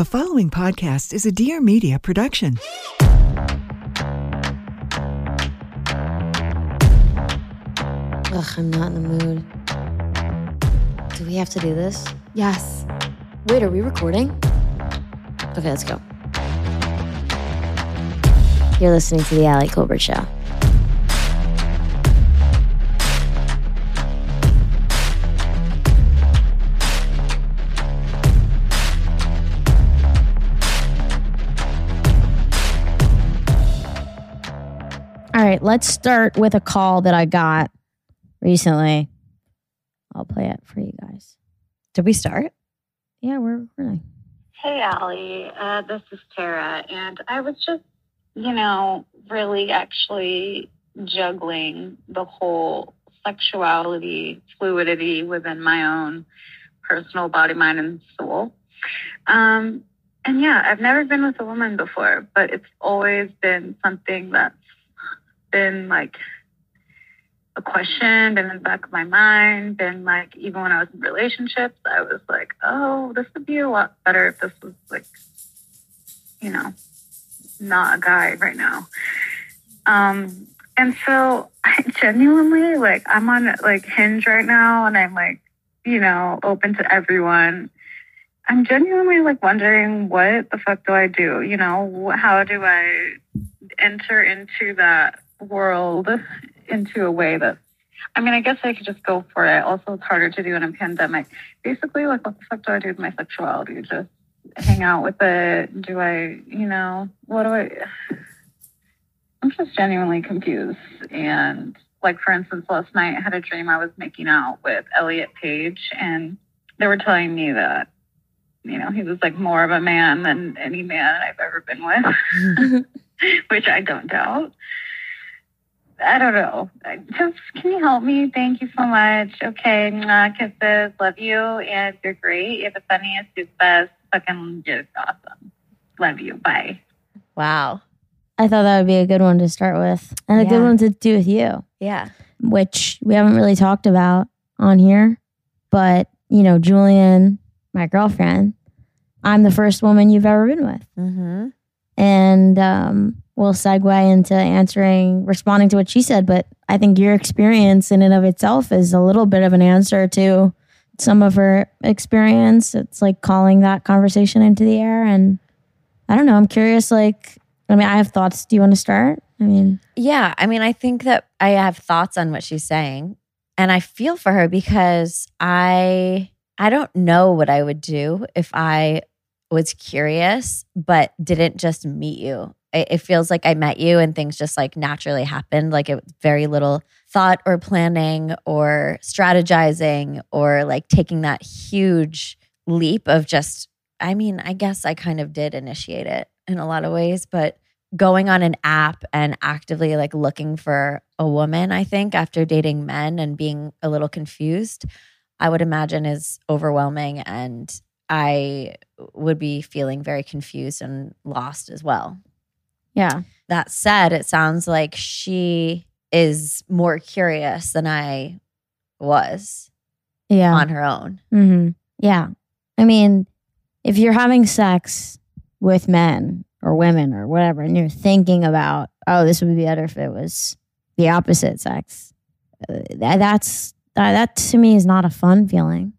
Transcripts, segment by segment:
The following podcast is a Dear Media production. Ugh, I'm not in the mood. Do we have to do this? Yes. Wait, are we recording? Okay, let's go. You're listening to The Ali Kolbert Show. Right, let's start with a call that I got recently. I'll play it for you guys. Did we start? Yeah, we're recording. Hey, Ali. Uh, this is Tara. And I was just, you know, really actually juggling the whole sexuality, fluidity within my own personal body, mind, and soul. Um, and yeah, I've never been with a woman before, but it's always been something that's been like a question, been in the back of my mind, been like, even when I was in relationships, I was like, oh, this would be a lot better if this was like, you know, not a guy right now. Um, and so I genuinely like, I'm on like Hinge right now and I'm like, you know, open to everyone. I'm genuinely like wondering what the fuck do I do? You know, how do I enter into that world into a way that I mean, I guess I could just go for it. Also, it's harder to do in a pandemic. Basically, like, what the fuck do I do with my sexuality? Just hang out with it? Do I, you know, what do I? I'm just genuinely confused. And, like, for instance, last night I had a dream I was making out with Elliot Page, and they were telling me that, you know, he was like more of a man than any man I've ever been with, which I don't doubt. I don't know. Just can you help me? Thank you so much. Okay, mwah, kisses. Love you, and you're great. You're the funniest. You're the best. Fucking just awesome. Love you. Bye. Wow. I thought that would be a good one to start with and a good one to do with you, Yeah. which we haven't really talked about on here. But, you know, Julien, my girlfriend, I'm the first woman you've ever been with. Mm-hmm. And um, we'll segue into answering, responding to what she said. But I think your experience in and of itself is a little bit of an answer to some of her experience. It's like calling that conversation into the air. And I don't know. I'm curious. Like, I mean, I have thoughts. Do you want to start? I mean, Yeah. I mean, I think that I have thoughts on what she's saying. And I feel for her because I I don't know what I would do if I was curious but didn't just meet you. It, feels like I met you and things just like naturally happened. Like it was very little thought or planning or strategizing or like taking that huge leap of just I mean, I guess I kind of did initiate it in a lot of ways, but going on an app and actively like looking for a woman, I think, after dating men and being a little confused, I would imagine is overwhelming. And I would be feeling very confused and lost as well. Yeah. That said, it sounds like she is more curious than I was Yeah. on her own. hmm Yeah. I mean, if you're having sex with men or women or whatever, and you're thinking about, oh, this would be better if it was the opposite sex, uh, that's that, that to me is not a fun feeling.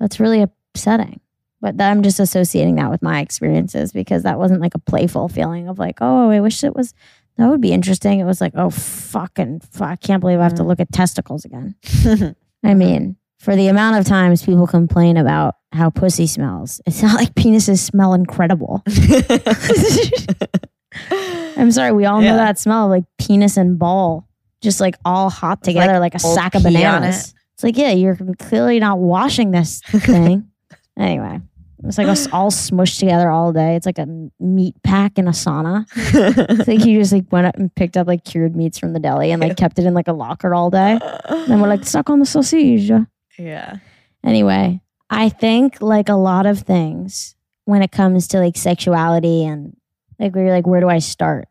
That's really upsetting. But that- I'm just associating that with my experiences because that wasn't like a playful feeling of like, oh, I wish it was. That would be interesting. It was like, oh, fucking, fuck, I can't believe I have to Mm. look at testicles again. I mean, for the amount of times people complain about how pussy smells, it's not like penises smell incredible. I'm sorry, we all know Yeah. that smell of like penis and ball just like all hot together like, a old sack of pee on bananas. It's like, yeah, you're clearly not washing this thing. anyway, it's like us all smushed together all day. It's like a meat pack in a sauna. It's like you just like went up and picked up like cured meats from the deli and like kept it in like a locker all day. And we're like stuck on the sausage. yeah. Anyway, I think like a lot of things when it comes to like sexuality and like where you're like, where do I start?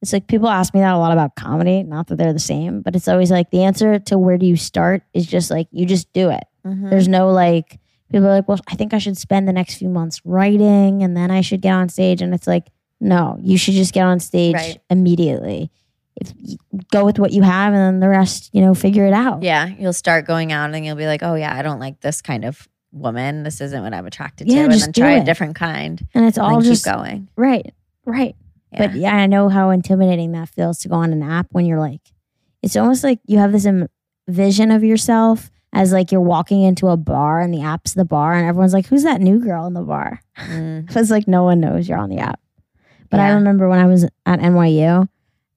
It's like people ask me that a lot about comedy. Not that they're the same, but it's always like the answer to where do you start is just like you just do it. Mhm. There's no like people are like, well, I think I should spend the next few months writing and then I should get on stage. And it's like, no, you should just get on stage Right. immediately. If go with what you have and then the rest, you know, figure it out. Yeah, you'll start going out and you'll be like, oh yeah, I don't like this kind of woman. This isn't what I'm attracted to. Yeah, and just then try it. a different kind. And it's And all just keep going. right, right. Yeah. But yeah, I know how intimidating that feels to go on an app when you're like, it's almost like you have this Im- vision of yourself as like you're walking into a bar and the app's the bar and everyone's like, who's that new girl in the bar? Mm. Because like no one knows you're on the app. But I remember when I was at NYU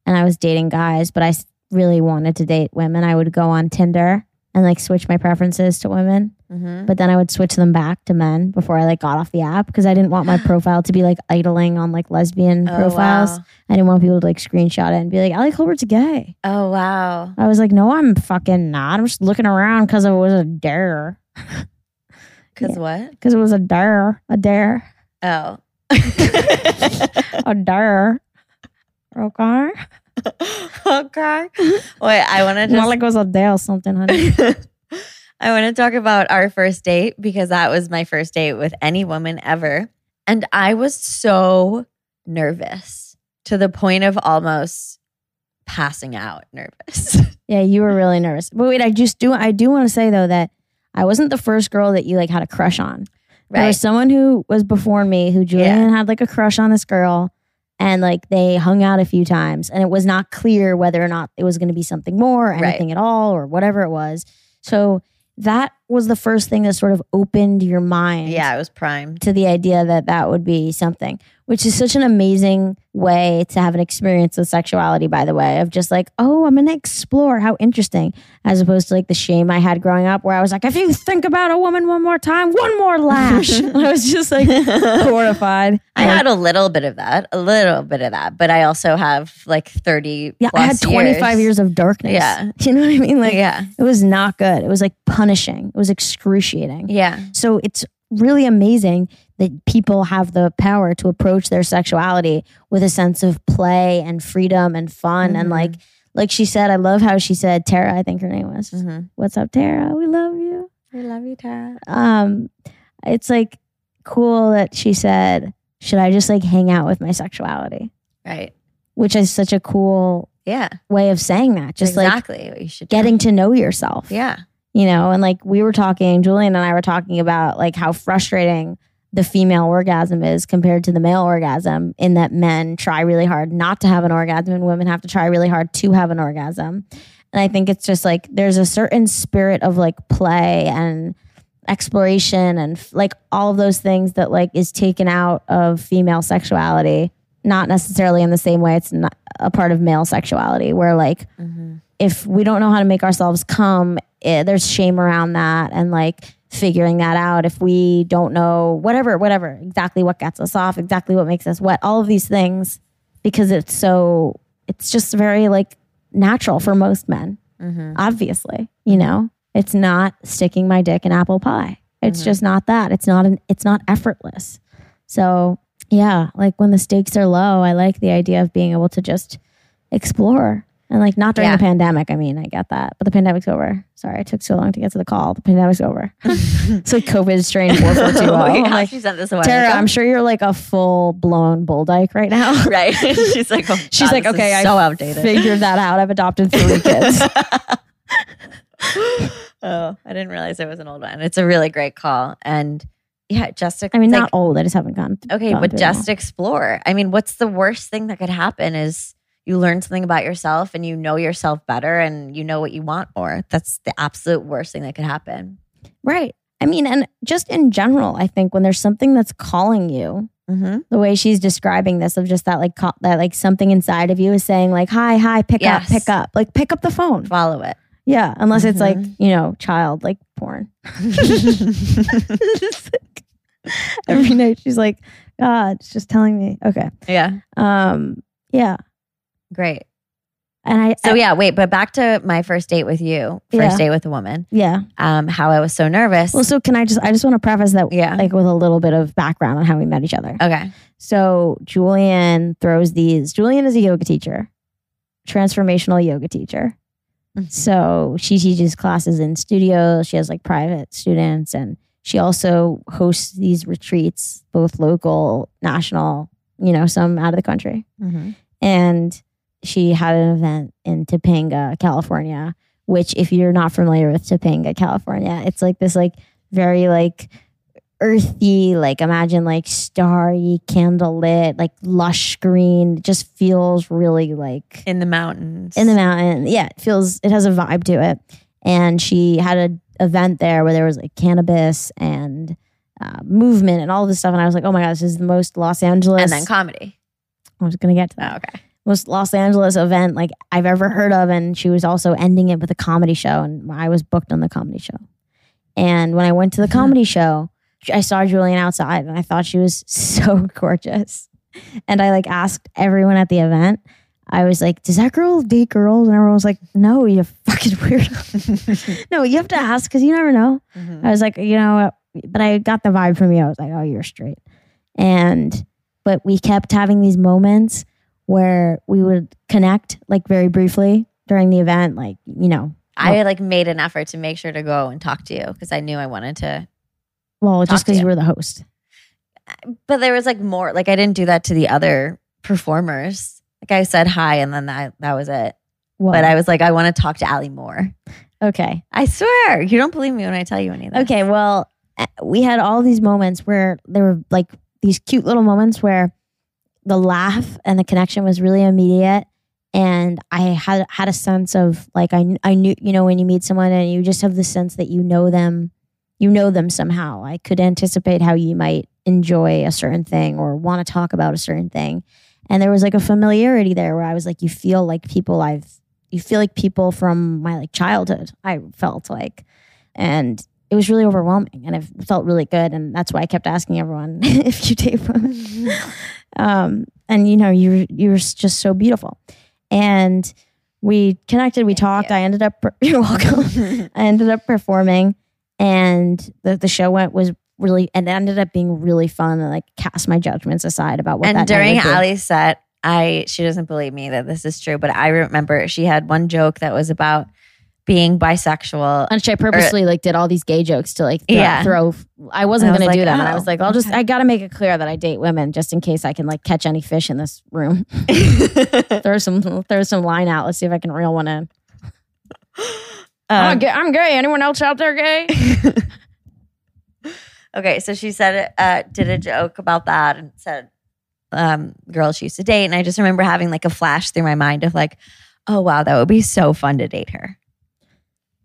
and I was dating guys, but I really wanted to date women, I would go on Tinder and like switch my preferences to women. Mhm. But then I would switch them back to men before I like got off the app because I didn't want my profile to be like idling on like lesbian Oh, profiles. wow. I didn't want people to like screenshot it and be like, Ali Kolbert's gay. Oh wow. I was like, no, I'm fucking not. I'm just looking around because it was a dare. Because Yeah. what? Because it was a dare. A dare. Oh. A dare. Okay. okay. Wait, I want to just like it was a day or something, honey. I want to talk about our first date because that was my first date with any woman ever. And I was so nervous to the point of almost passing out nervous. yeah, you were really nervous. But wait, I just do I do want to say though that I wasn't the first girl that you like had a crush on. Right. There was someone who was before me who Julien had like a crush on this girl and like they hung out a few times and it was not clear whether or not it was going to be something more, Right. anything at all, or whatever it was. So that was the first thing that sort of opened your mind yeah, it was primed. to the idea that that would be something, which is such an amazing way to have an experience with sexuality, by the way, of just like, oh, I'm going to explore how interesting, as opposed to like the shame I had growing up where I was like, if you think about a woman one more time, one more lash. I was just like horrified. I had a little bit of that, a little bit of that, but I also have like 30 yeah, I had plus 25 years. of darkness. Yeah. You know what I mean? Like, yeah. it was not good. It was like punishing, it was excruciating. Yeah. So it's really amazing that people have the power to approach their sexuality with a sense of play and freedom and fun and Mhm. like like she said I love how she said Tara I think her name was. Mhm. What's up Tara? We love you. we love you, Tara. Um it's like cool that she said should I just like hang out with my sexuality? Right. Which is such a cool Yeah. way of saying that. Just like exactly what you should do. getting to know yourself Yeah. you know and like we were talking julien and i were talking about like how frustrating the female orgasm is compared to the male orgasm in that men try really hard not to have an orgasm and women have to try really hard to have an orgasm and i think it's just like there's a certain spirit of like play and exploration and like all of those things that like is taken out of female sexuality not necessarily in the same way it's not a part of male sexuality where like Mhm. if we don't know how to make ourselves come, eh, there's shame around that and like figuring that out. If we don't know whatever, whatever, exactly what gets us off, exactly what makes us wet, all of these things, because it's so, it's just very like natural for most men, Mhm. obviously, you know, it's not sticking my dick in apple pie. It's Mhm. just not that. It's not an, it's not effortless. So yeah, like when the stakes are low, I like the idea of being able to just explore and like not during Yeah. the pandemic. I mean, I get that, but the pandemic's over. Sorry, it took so long to get to the call. The pandemic's over. it's like COVID strain four four two. Oh, yeah, like, she sent this away. Tara. I'm sure you're like a full blown bull dyke right now. right. She's like, oh, She's God, like, okay, so outdated. figured that out. I've adopted three kids. oh, I didn't realize it was an old one. It's a really great call, and yeah, just I mean, like, not old. I just haven't gone. okay, gone but just explore. I mean, what's the worst thing that could happen is you learn something about yourself and you know yourself better and you know what you want more. That's the absolute worst thing that could happen. Right. I mean, and just in general, I think when there's something that's calling you, Mm-hmm. the way she's describing this of just that like call, that like something inside of you is saying like hi hi pick Yes. up pick up like pick up the phone Follow it. yeah unless it's like Mhm. you know child like porn every night she's like god it's just telling me okay yeah, um yeah great. and i So I- yeah, wait, but back to my first date with you, first Yeah. date with a woman. yeah Um, how I was so nervous. well so can i just i just want to preface that yeah. like with a little bit of background on how we met each other okay. So Julien throws these. Julien is a yoga teacher, transformational yoga teacher. Mhm. So she teaches classes in studios. She has like private students and she also hosts these retreats, both local, national, you know, some out of the country. Mm-hmm. And she had an event in Topanga, California, which if you're not familiar with Topanga, California, it's like this like very like earthy, like imagine like starry, candlelit, like lush green. It just feels really like In the mountains. in the mountain. Yeah, it feels it has a vibe to it. And she had an event there where there was like cannabis and uh, movement and all this stuff. And I was like, oh my god, this is the most Los Angeles. and then comedy. I was gonna get to that Oh, okay. Most Los Angeles event like I've ever heard of. And she was also ending it with a comedy show. And I was booked on the comedy show. And when I went to the comedy show, I saw Julien outside and I thought she was so gorgeous. And I like asked everyone at the event, I was like, does that girl date girls? And everyone was like, no, you fucking weirdo. no, you have to ask because you never know. Mhm. I was like, you know, but I got the vibe from you. I was like, oh, you're straight. And, but we kept having these moments where we would connect like very briefly during the event. Like, you know, I like made an effort to make sure to go and talk to you because I knew I wanted to. well, just because you you. were the host. But there was like more. Like I didn't do that to the other performers. Like I said hi and then that that was it. Well, But I was like, I want to talk to Ali more. okay. I swear, you don't believe me when I tell you anything. Okay. Well, uh, we had all these moments where there were like these cute little moments where the laugh and the connection was really immediate. And I had had a sense of like I I knew you know when you meet someone and you just have the sense that you know them, you know them somehow. I could anticipate how you might enjoy a certain thing or want to talk about a certain thing, and there was like a familiarity there where I was like, you feel like people I've you feel like people from my like childhood. I felt like, and it was really overwhelming and it felt really good. And that's why i kept asking everyone if you date women. Um, and you know you you were just so beautiful. And we connected we Thank talked. you. i ended up you're welcome. I ended up performing and the, the show went was really and it ended up being really fun and like cast my judgments aside about what and during night would be. Ali's set, I she doesn't believe me that this is true, but I remember she had one joke that was about being bisexual. and I purposely like did all these gay jokes to like throw, Yeah. throw I wasn't gonna like, do that. and I oh, was like, I'll just. I gotta make it clear that I date women just in case I can like catch any fish in this room. throw some throw some line out. Let's see if I can reel one in. I'm, Um, gay. I'm gay. Anyone else out there gay? okay, so she said uh, did a joke about that and said um, girls she used to date, and I just remember having like a flash through my mind of like, oh wow, that would be so fun to date her.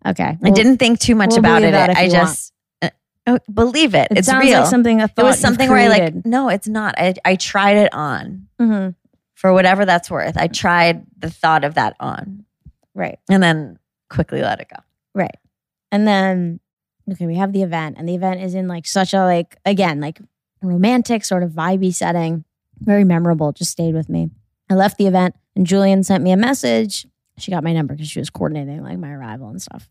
Okay. I didn't think too much we'll about it. I just uh, oh, believe it. It it's sounds real. like something a thought it was something where I like, no, it's not. I, I tried it on hmm for whatever that's worth. I tried the thought of that on Right. and then quickly let it go. Right. And then okay, we have the event, and the event is in like such a like again like romantic sort of vibey setting, very memorable. Just stayed with me. I left the event, and Julien sent me a message. She got my number because she was coordinating like my arrival and stuff.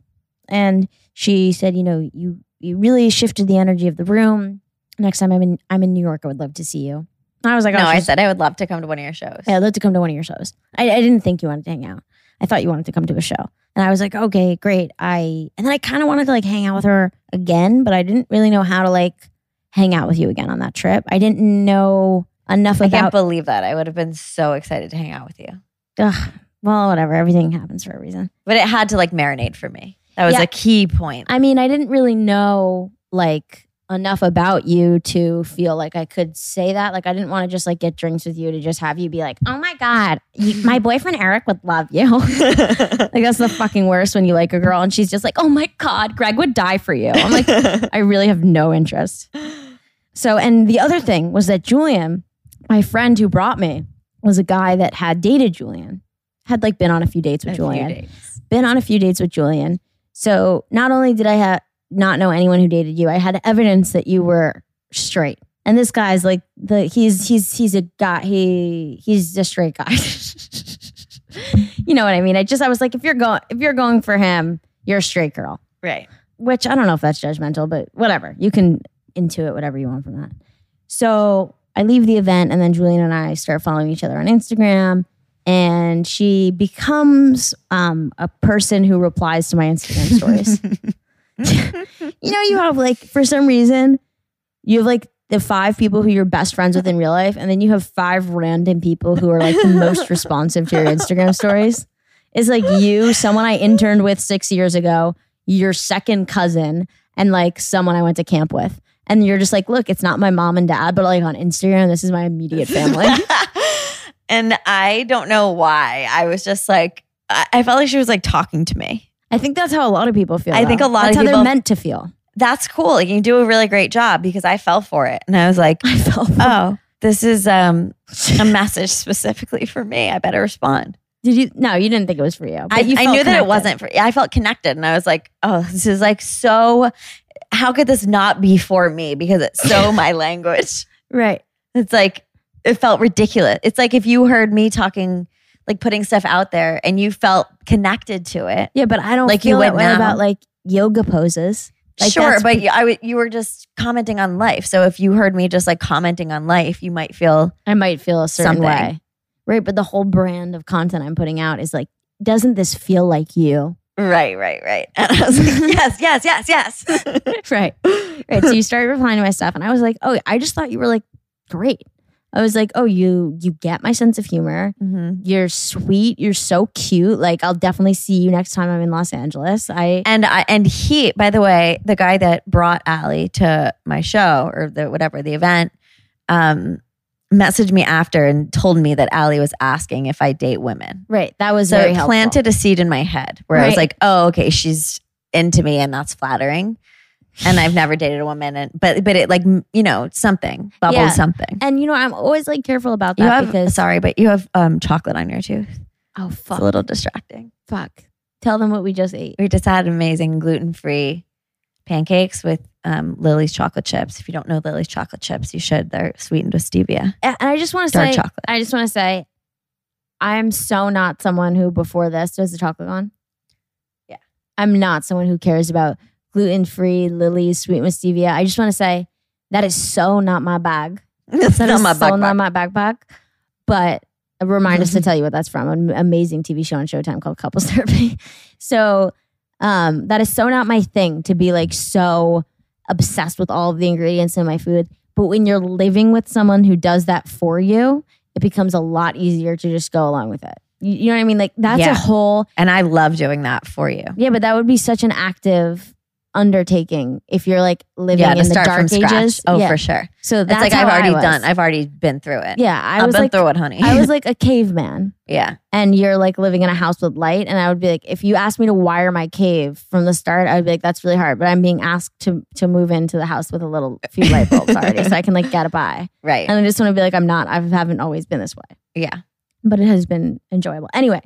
And she said, you know, you you really shifted the energy of the room. Next time I'm in I'm in New York, I would love to see you. And I was like, no, oh, I said I would love to come to one of your shows. Hey, I'd love to come to one of your shows. I, I didn't think you wanted to hang out. I thought you wanted to come to a show. And I was like, okay, great. I and then I kind of wanted to like hang out with her again, but I didn't really know how to like hang out with you again on that trip. I didn't know enough about. I can't believe that. I would have been so excited to hang out with you. ugh, well, whatever. Everything happens for a reason. But it had to like marinate for me. That was Yeah. a key point. I mean, I didn't really know like enough about you to feel like I could say that. Like I didn't want to just like get drinks with you to just have you be like, "Oh my god, you, my boyfriend Eric would love you." Like that's the fucking worst when you like a girl and she's just like, "Oh my god, Greg would die for you." I'm like, I really have no interest. So, and the other thing was that Julien, my friend who brought me, was a guy that had dated Julien, had like been on a few dates with A Julien, been on a few dates with Julien. So not only did I have not know anyone who dated you, I had evidence that you were straight. And this guy's like the he's he's he's a guy he he's a straight guy. you know what I mean? I just I was like, if you're going if you're going for him, you're a straight girl. Right. Which I don't know if that's judgmental, but whatever. You can intuit whatever you want from that. So I leave the event and then Julien and I start following each other on Instagram. And she becomes um, a person who replies to my Instagram stories. you know, you have like for some reason, you have like the five people who you're best friends with in real life, and then you have five random people who are like the most responsive to your Instagram stories. It's like you, someone I interned with six years ago, your second cousin, and like someone I went to camp with. And you're just like, look, it's not my mom and dad, but like on Instagram, this is my immediate family. And I don't know why. I was just like, I, I felt like she was like talking to me. I think that's how a lot of people feel. I think a lot that's of how people- they're meant to feel. That's cool. Like, you do a really great job because I fell for it. And I was like, I felt. oh, this is um, a message specifically for me. I better respond. Did you? No, you didn't think it was for you. but I, you I knew that it wasn't for I felt connected and I was like, oh, this is like so how could this not be for me? Because it's so my language. right. It's like it felt ridiculous. It's like if you heard me talking, like putting stuff out there and you felt connected to it. Yeah, but I don't Like you that way now. about like yoga poses. Like, sure, but you, I, w- you were just commenting on life. So if you heard me just like commenting on life, you might feel I might feel a certain Something. way. Right. But the whole brand of content I'm putting out is like, doesn't this feel like you? right, right, right. And I was like, yes, yes, yes, yes. right. Right. So you started replying to my stuff and I was like, oh, I just thought you were like great. I was like, oh, you you get my sense of humor. Mhm. You're sweet. You're so cute. Like I'll definitely see you next time I'm in Los Angeles. I And I and he, by the way, the guy that brought Ali to my show or the whatever the event, um, messaged me after and told me that Ali was asking if I date women. right. That was So it helpful. planted a seed in my head where I was like, oh, okay, she's into me and that's flattering. And I've never dated a woman, and but but it like you know something bubbled Yeah. something. And you know, I'm always like careful about that have because sorry, but you have um chocolate on your tooth. oh fuck, It's a little distracting. fuck. Tell them what we just ate. We just had amazing gluten free pancakes with um, Lily's chocolate chips. If you don't know Lily's chocolate chips, you should. They're sweetened with stevia. And I just want to say, chocolate. I just want to say, I'm so not someone who before this does the chocolate on. Yeah. I'm not someone who cares about gluten free Lily's sweet with stevia. I just want to say that is so not my bag. It's That not my so backpack. not my backpack. But a reminder to tell you what that's from an amazing TV show on Showtime called Couples Therapy. So um, that is so not my thing to be like so obsessed with all of the ingredients in my food. But when you're living with someone who does that for you, it becomes a lot easier to just go along with it. You, you know what I mean? Like that's Yeah. a whole And I love doing that for you. yeah, but that would be such an active undertaking if you're like living Yeah, in the dark ages. Oh, yeah. for sure. So It's that's like how I've already done. I've already been through it. yeah, I I've was been like through it, honey. I was like a caveman. yeah. and you're like living in a house with light and i would be like if you asked me to wire my cave from the start i would be like that's really hard but i'm being asked to to move into the house with a little few light bulbs already so i can like get it by Right. and i just want to be like i'm not i haven't always been this way yeah. but it has been enjoyable anyway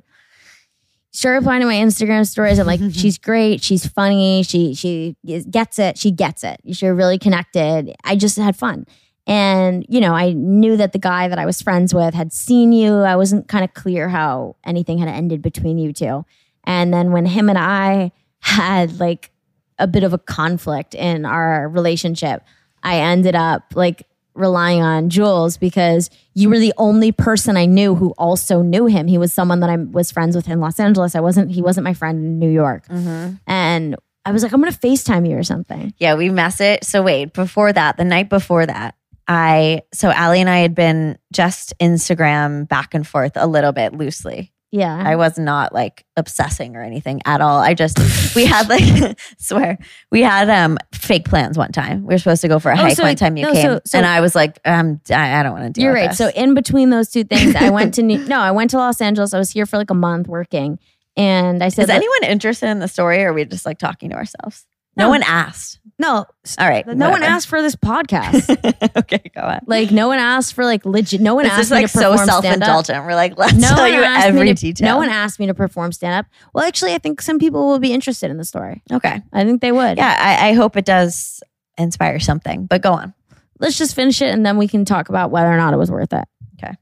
start replying to my instagram stories i'm like she's great she's funny she she gets it she gets it. You're really connected. I just had fun. And you know i knew that the guy that i was friends with had seen you. I wasn't kind of clear how anything had ended between you two. And then when him and i had like a bit of a conflict in our relationship i ended up like relying on Jules because you were the only person I knew who also knew him. He was someone that I was friends with in Los Angeles. I wasn't, he wasn't my friend in New York. Mm-hmm. And I was like, I'm going to FaceTime you or something. Yeah, we mess it. So wait, before that, the night before that, I so Ali and I had been just Instagram back and forth a little bit loosely. Yeah. I was not like obsessing or anything at all. I just we had like swear we had um fake plans one time. We were supposed to go for a Oh, hike so- one time you no, came, so- so- and I was like, um, I, I don't want to do. You're right. So in between those two things, I went to New, no, I went to Los Angeles. I was here for like a month working, and I said, is "Look, anyone interested in the story, or are we just like talking to ourselves? No, No. one asked. no, All right, no one asked for this podcast. okay, go on. like no one asked for like legit. No one This asked is me like to so perform self stand-up. indulgent. We're like, let's No tell you every to, detail. No one asked me to perform stand up. Well, actually, I think some people will be interested in the story. okay. I think they would. Yeah, I, I hope it does inspire something. But go on. let's just finish it and then we can talk about whether or not it was worth it. Okay.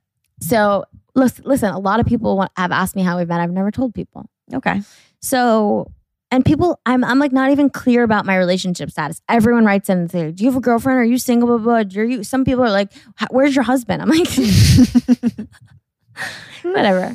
So listen, listen a lot of people have asked me how we met. I've never told people. Okay. So, and people, I'm, I'm like not even clear about my relationship status. Everyone writes in and say, "Do you have a girlfriend? Are you single?" Blah blah. blah. Are you? Some people are like, "Where's your husband?" I'm like, whatever.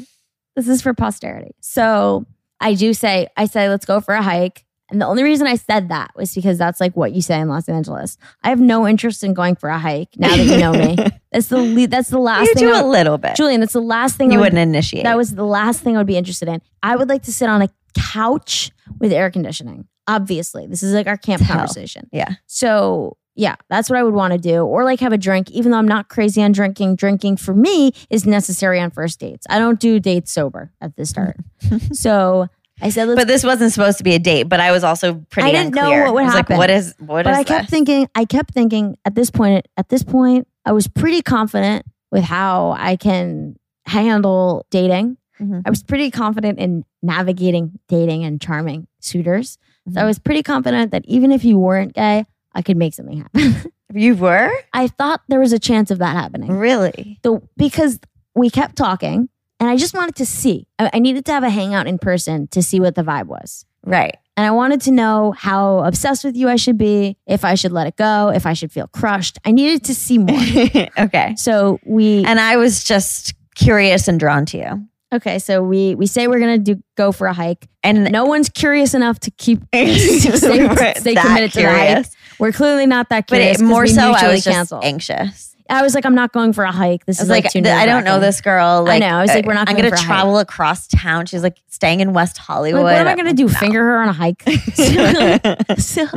This is for posterity. So I do say, I say, let's go for a hike. And the only reason I said that was because that's like what you say in Los Angeles. I have no interest in going for a hike now that you know me. That's the le- that's the last you thing. You do I- a little bit. Julien, that's the last thing you I would- wouldn't initiate. that was the last thing I would be interested in. I would like to sit on a couch with air conditioning. Obviously, this is like our camp conversation. yeah. So yeah, that's what I would want to do, or like have a drink. Even though I'm not crazy on drinking, drinking for me is necessary on first dates. I don't do dates sober at the start. so I said. But this wasn't supposed to be a date. But I was also pretty. I didn't know what would I was happen. Like, what is what but is I kept this? thinking. I kept thinking at this point. At this point, I was pretty confident with how I can handle dating. Mhm. I was pretty confident in navigating dating and charming suitors. So I Mhm. was pretty confident that even if you weren't gay, I could make something happen. You were I thought there was a chance of that happening. really. The, because we kept talking and I just wanted to see. I, I needed to have a hangout in person to see what the vibe was. Right. And I wanted to know how obsessed with you I should be, if I should let it go, if I should feel crushed. I needed to see more. okay. so we And I was just curious and drawn to you. Okay, so we we say we're gonna do go for a hike. And No one's curious enough to keep stay, stay committed to the hike. We're clearly not that But curious. more so, I was just anxious. I was like, I'm not going for a hike. This is like, like, I don't know this girl. Like, know. I was like, we're not uh, I'm going a travel across town. She's like staying in West Hollywood. Like, what am I gonna do? No. Finger her on a hike? so,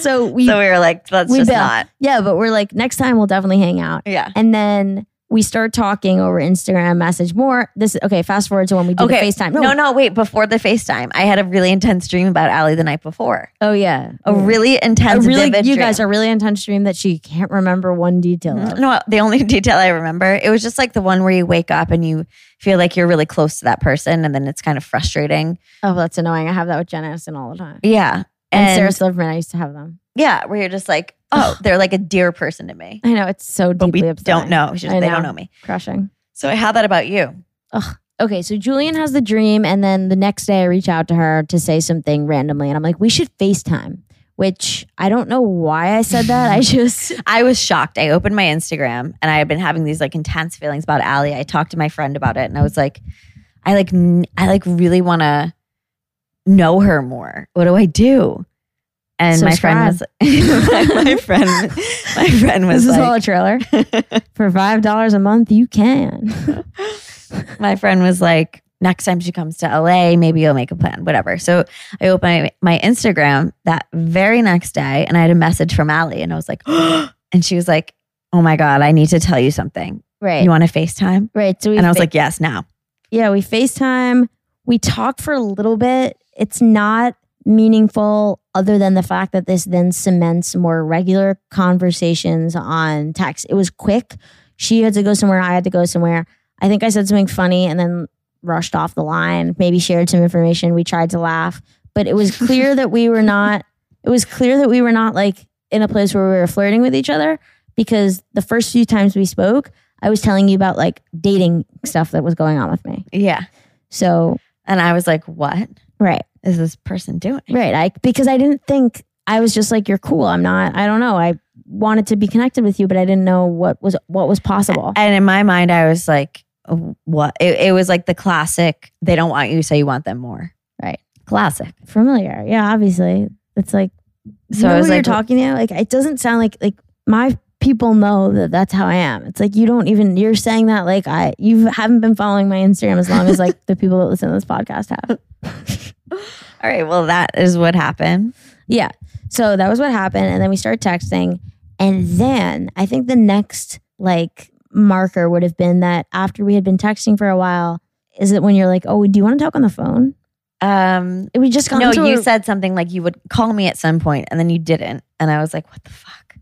so we, so we were like, let's we just not. yeah, but we're like, next time we'll definitely hang out. Yeah. And then we start talking over Instagram message more. This okay. Fast forward to when we do Okay. the FaceTime. No, no, wait. Before the FaceTime, I had a really intense dream about Ali the night before. Oh yeah. A really A intense, really. vivid You dream. guys are really intense dream that she can't remember one detail of. No, the only detail I remember, it was just like the one where you wake up and you feel like you're really close to that person, and then it's kind of frustrating. Oh, that's annoying. I have that with Jen Aniston all the time. Yeah. And, And, Sarah Silverman, I used to have them. yeah, where you're just like, oh, they're like a dear person to me, I know it's so deeply. but we upsetting. don't know. Just I they don't know me. Crushing. So I had that about you. Ugh. Okay, so Julien has the dream, and then the next day I reach out to her to say something randomly, and I'm like, we should FaceTime. Which I don't know why I said that. I just I was shocked. I opened my Instagram and I had been having these like intense feelings about Ali. I talked to my friend about it and I was like, I like, I like really want to know her more. What do I do? And my friend was, my, my friend, my friend was this is all a trailer. For five dollars a month, you can. my friend was like, next time she comes to LA, maybe you'll make a plan, whatever. So I opened my, my Instagram that very next day and I had a message from Ali and I was like, and she was like, oh my God, I need to tell you something. Right. You want to FaceTime? right. So we And I was fa- like, yes, now. yeah, we FaceTime. We talk for a little bit. It's not meaningful other than the fact that this then cements more regular conversations on text. It was quick. She had to go somewhere, I had to go somewhere. I think I said something funny and then rushed off the line, maybe shared some information. We tried to laugh, but it was clear that we were not it was clear that we were not like in a place where we were flirting with each other because the first few times we spoke, I was telling you about like dating stuff that was going on with me. Yeah. So And I was like, what right, is this person doing? right. I because I didn't think I was just like you're cool. I'm not. I don't know. I wanted to be connected with you, but I didn't know what was what was possible. And in my mind, I was like, oh, what? It, it was like the classic, they don't want you, so you want them more. Right. Classic. Familiar, yeah. Obviously, it's like So so. I I was you're talking to like it doesn't sound like like my people know that that's how I am. It's like you don't even you're saying that like I you haven't been following my Instagram as long as like the people that listen to this podcast have. all right, well, that is what happened. Yeah. So that was what happened. And then we started texting. And then I think the next like marker would have been that after we had been texting for a while, is it when you're like, oh, do you want to talk on the phone? Um, We just got no, you a- said something like you would call me at some point and then you didn't. And I was like, what the fuck?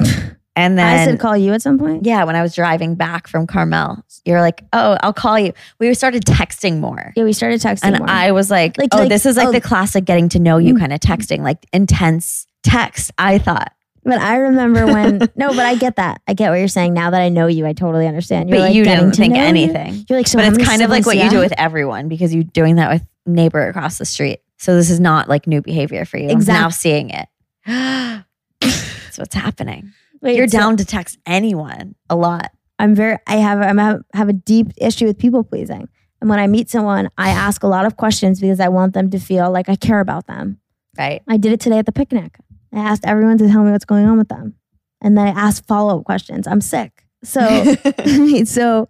And then I said call you at some point. Yeah, when I was driving back from Carmel, you're like, "Oh, I'll call you." We started texting more, Yeah, we started texting. and more. I was like, Like- "Oh, like- this is like oh. the classic getting to know you Mm. kind of texting, like intense text." I thought, but I remember when no, but I get that. I get what you're saying. Now that I know you, I totally understand. You're but like you didn't think know you. anything. You're like, so but it's kind of like what siblings you do with everyone because you're doing that with neighbor across the street. So this is not like new behavior for you. I'm now seeing it. That's what's happening. Wait, You're so down to text anyone a lot. I'm very. I have. I'm have, have a deep issue with people pleasing. And when I meet someone, I ask a lot of questions because I want them to feel like I care about them. Right. I did it today at the picnic. I asked everyone to tell me what's going on with them. And then I asked follow up questions. I'm sick. So, so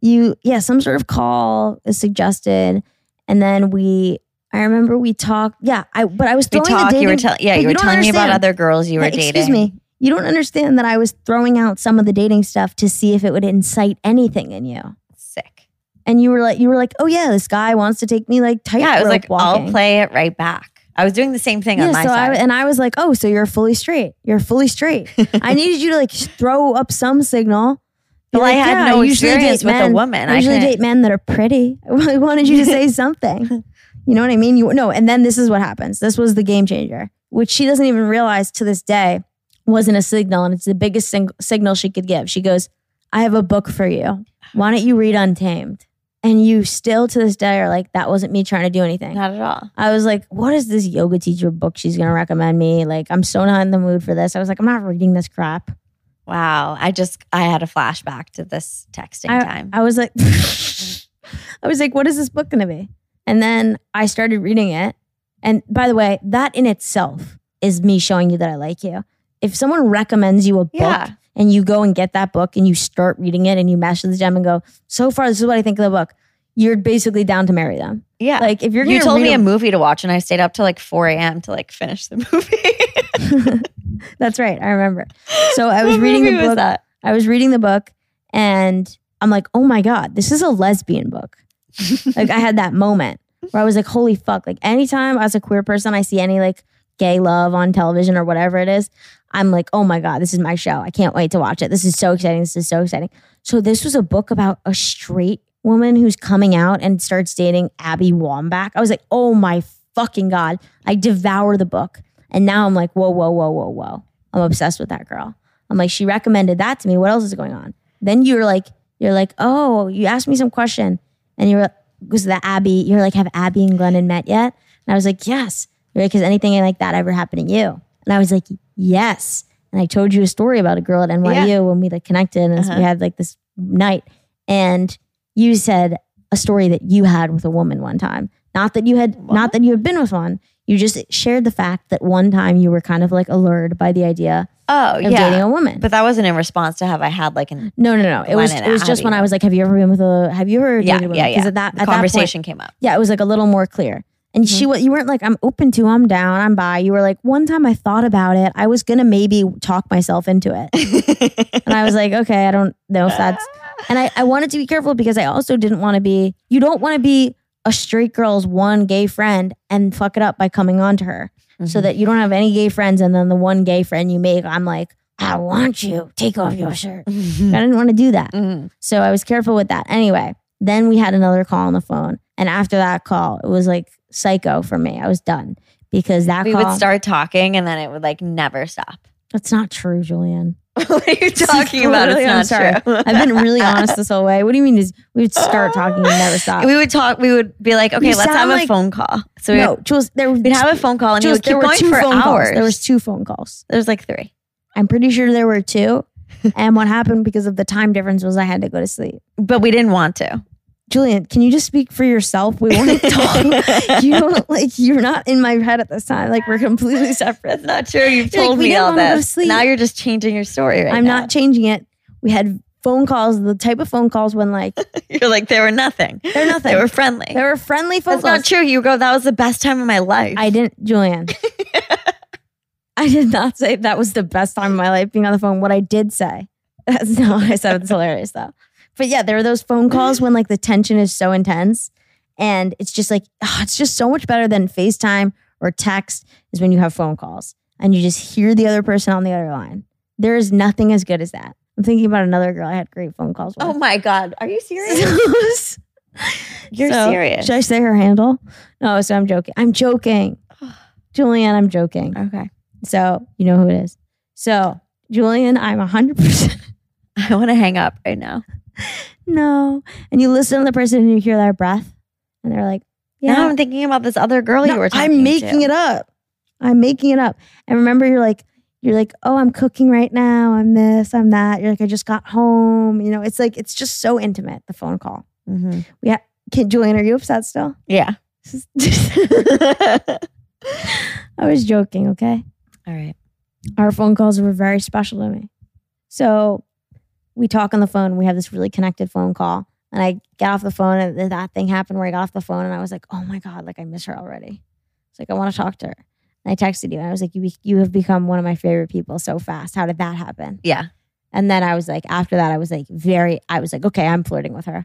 you, yeah, some sort of call is suggested. And then we, I remember we talked. Yeah, I, but I was we throwing the talk. You were dating- telling. Yeah, but you were telling me about other girls you were dating. Excuse me. You don't understand that I was throwing out some of the dating stuff to see if it would incite anything in you. Sick. And you were like, you were like, oh yeah, this guy wants to take me like tight. Yeah, I was like, walking. I'll play it right back. I was doing the same thing on my so side. I, and I was like, oh, so you're fully straight. You're fully straight. I needed you to like throw up some signal. Well, I like, had yeah, no usually experience with a woman. I I usually couldn't- date men that are pretty. I wanted you to say something. You know what I mean? You no, and then this is what happens. This was the game changer, which she doesn't even realize to this day wasn't a signal, and it's the biggest sing- signal she could give. She goes, "I have a book for you. Why don't you read Untamed?" And you still to this day are like, "That wasn't me trying to do anything." Not at all. I was like, what is this yoga teacher book she's going to recommend me? Like, I'm so not in the mood for this. I was like, I'm not reading this crap. Wow. I just I had a flashback to this texting I, time. I was like, I was like, what is this book going to be? And then I started reading it. And by the way, that in itself is me showing you that I like you. If someone recommends you a book Yeah. and you go and get that book and you start reading it and you message them and go, so far, this is what I think of the book, you're basically down to marry them. yeah. Like, if you're you told me read a movie to watch, and I stayed up till like 4 a.m. to like finish the movie. That's right. I remember. So I was What reading the was book. that? I was reading the book and I'm like, oh my God, this is a lesbian book. like I had that moment where I was like, holy fuck. Like anytime as a queer person, I see any like gay love on television or whatever it is, I'm like, oh my God, this is my show. I can't wait to watch it. This is so exciting. This is so exciting. So this was a book about a straight woman who's coming out and starts dating Abby Wambach. I was like, oh my fucking God. I devour the book. And now I'm like, whoa, whoa, whoa, whoa, whoa. I'm obsessed with that girl. I'm like, she recommended that to me. What else is going on? Then you're like, you're like, oh, you asked me some question, and you're was that Abby? You're like, have Abby and Glennon met yet? And I was like, yes. Like, has anything like that ever happened to you? And I was like, yes. And I told you a story about a girl at NYU when we like connected and Uh-huh. we had like this night, and you said a story that you had with a woman one time. Not that you had, not that you had been with one. You just shared the fact that one time you were kind of like allured by the idea Oh, of yeah. dating a woman. But that wasn't in response to have I had like an No, no, no. It was it was just when I was like, "Have you ever been with a? Have you ever yeah dated a woman?" yeah yeah. Because at that at that point, conversation came up. yeah, it was like a little more clear. And she, Mm-hmm. wa- you weren't like, "I'm open to, I'm down, I'm by." You were like, "One time I thought about it. I was gonna maybe talk myself into it." and I was like, "Okay, I don't know if that's." And I, I wanted to be careful because I also didn't want to be. You don't want to be a straight girl's one gay friend and fuck it up by coming on to her, Mm-hmm. so that you don't have any gay friends, and then the one gay friend you make, I'm like, "I want you. Take off your shirt." I didn't want to do that. Mhm. So I was careful with that. Anyway, then we had another call on the phone. And after that call, it was like psycho for me. I was done because that We call. would start talking and then it would like never stop. That's not true, Julien. what are you talking about? It's not sorry. true. I've been really honest this whole way. What do you mean is we would start talking and never stop? we would talk. We would be like, okay, You let's have a phone call. So we no, would, Jules, there we'd have a phone call and Jules, would there keep going for hours. calls. There was two phone calls. There's like three. I'm pretty sure there were two. and what happened because of the time difference was I had to go to sleep. But we didn't want to. Julien, can you just speak for yourself? We weren't talking. you don't like you're not in my head at this time. Like we're completely separate. That's not true. You've You're like, told we me all to this. Now you're just changing your story right I'm now. not changing it. We had phone calls, the type of phone calls when like You're like, they were nothing. they're nothing. They were friendly. They were friendly phone That's calls. not true. You go, that was the best time of my life. I didn't, Julien. I did not say that was the best time of my life being on the phone. What I did say, that's not what I said. It's hilarious though. But yeah, there are those phone calls when like the tension is so intense, and it's just like ah, it's just so much better than FaceTime or text is when you have phone calls and you just hear the other person on the other line. There is nothing as good as that. I'm thinking about another girl I had great phone calls with. oh my God. Are you serious? You're So, serious. Should I say her handle? No, so I'm joking. I'm joking. Julianne, I'm joking. okay. So you know who it is. So Julien, I'm 100% I want to hang up right now. No. And you listen to the person and you hear their breath and they're like, yeah. Now I'm thinking about this other girl No, you were talking I'm making to. it up. I'm making it up. And remember, you're like, you're like, oh, I'm cooking right now. I'm this, I'm that. You're like, I just got home. You know, it's like, it's just so intimate, the phone call. Mhm. Kid Julien, are you upset still? Yeah. I was joking, okay? All right. Our phone calls were very special to me. So we talk on the phone. We have this really connected phone call. And I get off the phone and that thing happened where I got off the phone and I was like, oh my God, like I miss her already. It's like, I want to talk to her. And I texted you and I was like, you, you have become one of my favorite people so fast. How did that happen? Yeah. And then I was like, after that, I was like, very, I was like, okay, I'm flirting with her.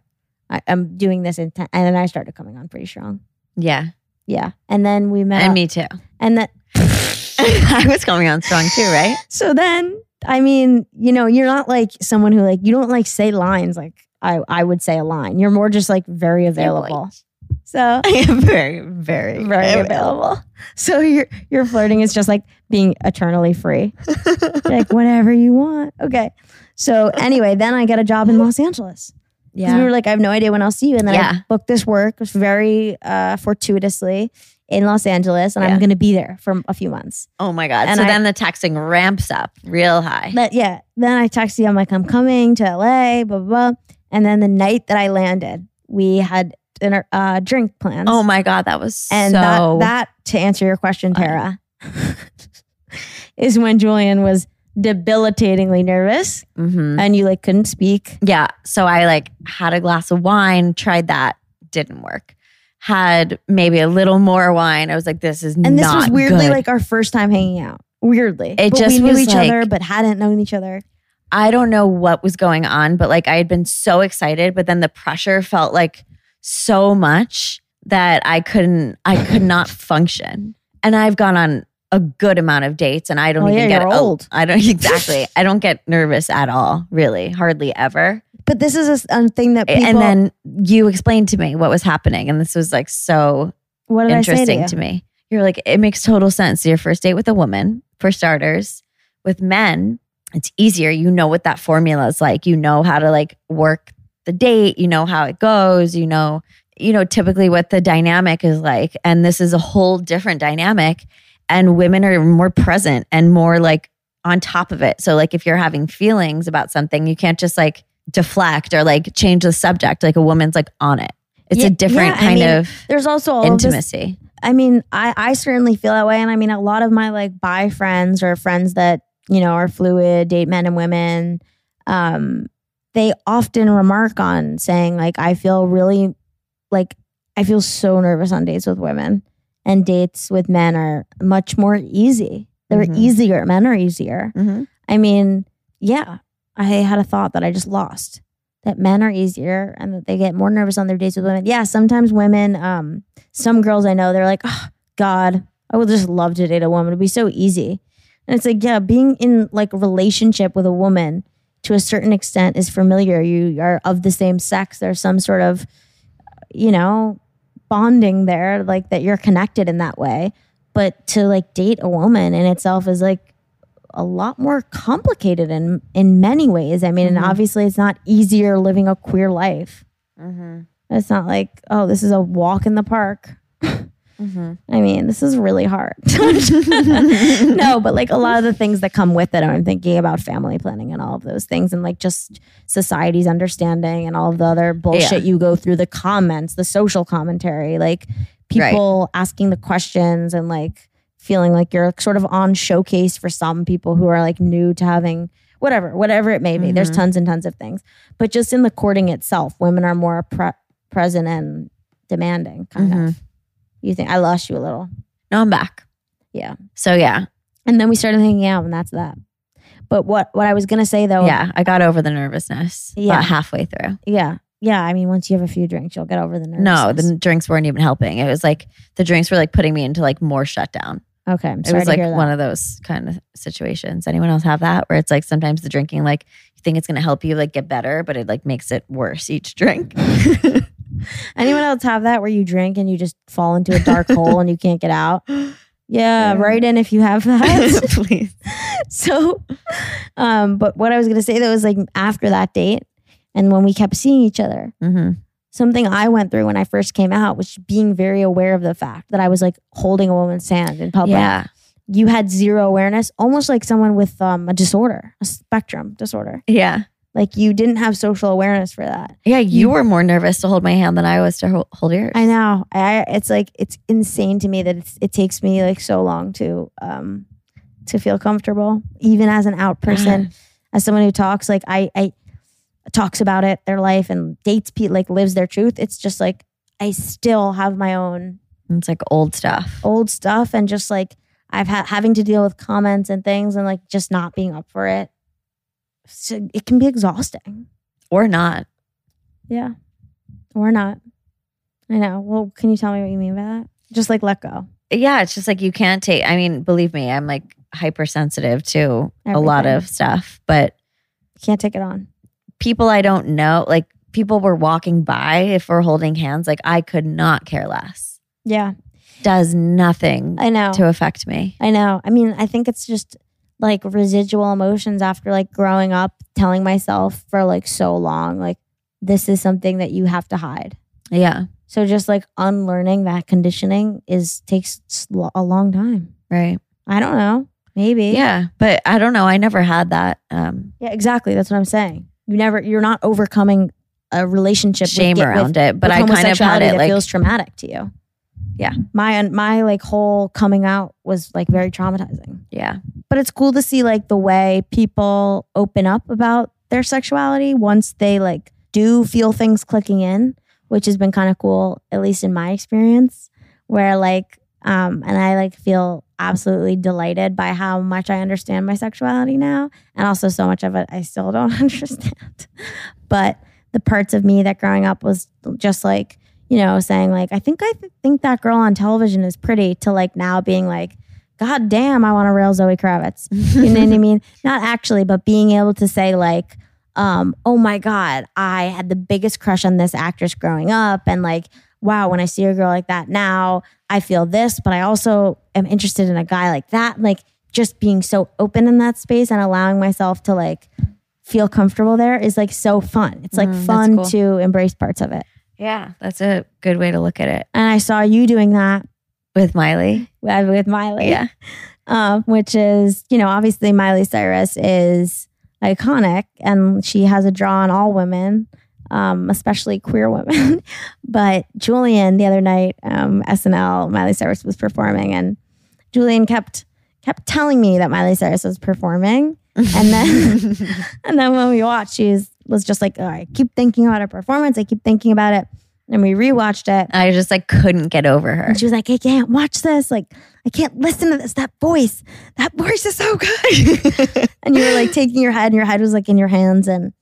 I, I'm doing this intent. And then I started coming on pretty strong. Yeah. Yeah. And then we met. And up- me too. And then, I was coming on strong too, right? so then, I mean, you know, you're not like someone who like, you don't like say lines like I, I would say a line. You're more just like very available. So I am very, very, very available. So your your flirting is just like being eternally free. Like whatever you want. Okay. So anyway, then I get a job in Los Angeles. Yeah. we were like, I have no idea when I'll see you. And then Yeah. I booked this work, it was very uh, fortuitously in Los Angeles, and Yeah. I'm going to be there for a few months. oh my God. And so I- then the texting ramps up real high. But yeah, then I text you. I'm like, I'm coming to LA, blah blah. blah. And then the night that I landed, we had dinner, uh, drink plans. oh my God. That was and so. that that to answer your question. Tara, is when Julien was debilitatingly nervous Mhm. and you like couldn't speak. Yeah. So I like had a glass of wine, tried that, didn't work. Had maybe a little more wine. I was like, this is And this was weirdly good. like our first time hanging out. Weirdly, It But just we knew each like- other, but hadn't known each other. I don't know what was going on, but like I had been so excited, but then the pressure felt like so much that I couldn't, I could not function. And I've gone on a good amount of dates and I don't Oh, even yeah, get old. I don't exactly. I don't get nervous at all, really, hardly ever. But this is a thing that people. and then you explained to me what was happening. And this was like so what interesting to, to, me. You're like, it makes total sense. Your first date with a woman, for starters. With men, it's easier. You know what that formula is like. You know how to like work the date. You know how it goes. You know, you know, typically what the dynamic is like. And this is a whole different dynamic. And women are more present and more like on top of it. So like if you're having feelings about something, you can't just like deflect or like change the subject. Like a woman's like on it. It's Yeah, a different yeah, kind mean, of There's also of this intimacy. I mean, I, I certainly feel that way. And I mean, a lot of my like bi friends or friends that, you know, are fluid, date men and women, um, they often remark on saying, like, I feel really like I feel so nervous on dates with women and dates with men are much more easy. They're Mhm. easier. Men are easier. Mhm. I mean, yeah, I had a thought that I just lost that men are easier and that they get more nervous on their dates with women. Yeah, sometimes women, um, some girls I know, they're like, oh, God, I would just love to date a woman. It'd be so easy. And it's like, yeah, being in like a relationship with a woman to a certain extent is familiar. You are of the same sex. There's some sort of, you know, bonding there, like that you're connected in that way. But to like date a woman in itself is like a lot more complicated in in many ways. I mean, Mhm. and obviously it's not easier living a queer life. Mm-hmm. It's not like, oh, this is a walk in the park. Mm-hmm. I mean, this is really hard. no, but like a lot of the things that come with it, I'm thinking about family planning and all of those things, and like just society's understanding and all of the other bullshit you go through, the comments, the social commentary, like people asking the questions and like feeling like you're sort of on showcase for some people who are like new to having whatever, whatever it may be. There's Mhm. tons and tons of things, but just in the courting itself, women are more pre- present and demanding, kind Mhm. of. You think I lost you a little. No, I'm back. Yeah. So yeah, And then we started hanging out, and that's that. But what what I was gonna say though, yeah, I got over the nervousness. Yeah. about halfway through. yeah, yeah. I mean, once you have a few drinks, you'll get over the nerves. No, the drinks weren't even helping. It was like the drinks were like putting me into like more shutdown. Okay, I'm It was like one of those kind of situations. Anyone else have that where it's like sometimes the drinking like you think it's going to help you like get better, but it like makes it worse each drink. Anyone else have that where you drink and you just fall into a dark hole and you can't get out? Yeah, Yeah. write in if you have that. Please. so, um, but what I was gonna say though is like after that date, and when we kept seeing each other, hmm something I went through when I first came out was being very aware of the fact that I was like holding a woman's hand in public. Yeah. You had zero awareness, almost like someone with um, a disorder, a spectrum disorder. Yeah. Like you didn't have social awareness for that. Yeah, you were more nervous to hold my hand than I was to ho- hold yours. I know. I it's like it's insane to me that it's, it takes me like so long to um to feel comfortable, even as an out person, as someone who talks like I I talks about it, their life and dates pe like lives their truth. It's just like I still have my own It's like old stuff. old stuff and just like I've had having to deal with comments and things and like just not being up for it. So it can be exhausting. Or not. Yeah. Or not. I know. Well, can you tell me what you mean by that? Just like let go. Yeah, it's just like you can't take I mean, believe me, I'm like hypersensitive to a lot of stuff, but You can't take it on. People I don't know, like people were walking by if we're holding hands, like I could not care less. Yeah. Does nothing I know. to affect me. I know. I mean, I think it's just like residual emotions after like growing up, telling myself for like so long, like, this is something that you have to hide. Yeah. So just like unlearning that conditioning is takes a long time. Right. I don't know. Maybe. Yeah. But I don't know. I never had that um Yeah, exactly. That's what I'm saying. You never you're not overcoming a relationship shame with, around with, it. But I kind of had it like feels traumatic to you. Yeah. My my like whole coming out was like very traumatizing. yeah. But it's cool to see like the way people open up about their sexuality once they like do feel things clicking in, which has been kind of cool, at least in my experience, where like um and I like feel absolutely delighted by how much I understand my sexuality now and also so much of it I still don't understand. but the parts of me that growing up was just like, you know, saying like I think I th- think that girl on television is pretty to like now being like God damn, I want to rail Zoe Kravitz. You know what I mean? Not actually, but being able to say like, um, oh my God, I had the biggest crush on this actress growing up. And like, wow, when I see a girl like that now, I feel this, but I also am interested in a guy like that. Like just being so open in that space and allowing myself to like feel comfortable there is like so fun. It's like Mm, fun cool. to embrace parts of it. Yeah. That's a good way to look at it. And I saw you doing that With Miley. with with Miley. Yeah. um, which is, you know, obviously Miley Cyrus is iconic and she has a draw on all women, um, especially queer women. but Julien, the other night, um, SNL, Miley Cyrus was performing, and Julien kept kept telling me that Miley Cyrus was performing, and then and then when we watched, she was, was just like, all right, keep thinking about her performance. I keep thinking about it. And we rewatched it. I just like couldn't get over her. And she was like, I can't watch this. Like, I can't listen to this. That voice, that voice is so good. and you were like taking your head, and your head was like in your hands. And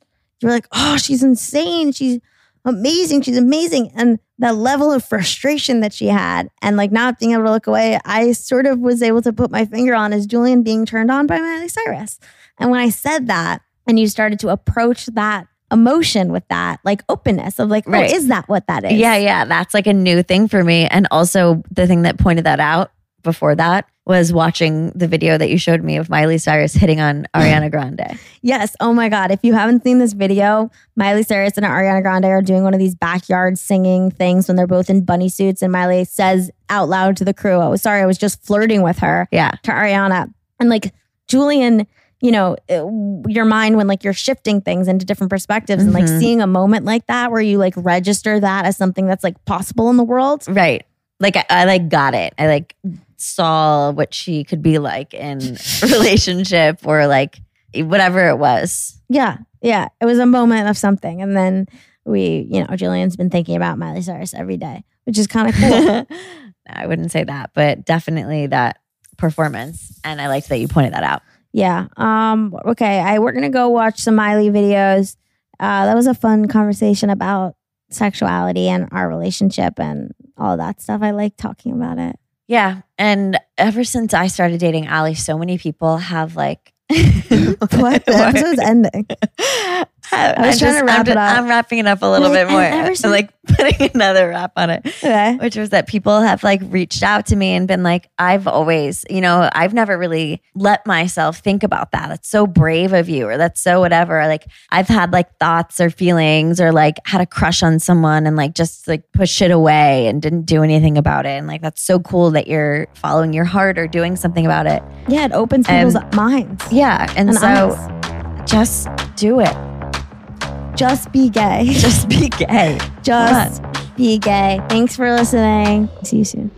you were like, oh, she's insane. She's amazing. She's amazing. And that level of frustration that she had, and like not being able to look away, I sort of was able to put my finger on as Julien being turned on by Miley Cyrus. And when I said that, and you started to approach that emotion with that like openness of like, oh, Right. oh, is that what that is? Yeah, yeah. That's like a new thing for me. And also, the thing that pointed that out before that was watching the video that you showed me of Miley Cyrus hitting on Ariana Grande. Yes. Oh my God. If you haven't seen this video, Miley Cyrus and Ariana Grande are doing one of these backyard singing things when they're both in bunny suits. And Miley says out loud to the crew, I was sorry, I was just flirting with her Yeah. to Ariana. And like Julien, you know, it- your mind when like you're shifting things into different perspectives and like Mhm. seeing a moment like that where you like register that as something that's like possible in the world. Right. Like I, I like got it. I like saw what she could be like in relationship or like whatever it was. Yeah. Yeah. It was a moment of something. And then we, you know, Julien's been thinking about Miley Cyrus every day, which is kind of cool. I wouldn't say that, but definitely that performance. And I liked that you pointed that out. Yeah. Um. Okay. I we're gonna go watch some Miley videos. Uh, that was a fun conversation about sexuality and our relationship and all that stuff. I like talking about it. Yeah. And ever since I started dating Ali, so many people have like What? The episode's ending. I was trying to wrap I'm, it up. I'm wrapping it up a little Like, bit more. I'm since- like putting another wrap on it, Okay. which was that people have like reached out to me and been like, I've always, you know, I've never really let myself think about that. That's so brave of you, or that's so whatever. Like I've had like thoughts or feelings, or like had a crush on someone and like just like push it away and didn't do anything about it. And like that's so cool that you're following your heart or doing something about it. Yeah, it opens And- people's minds. Yeah. And, And so eyes. just do it. Just be gay. Just be gay. Just be gay. Thanks for listening. See you soon.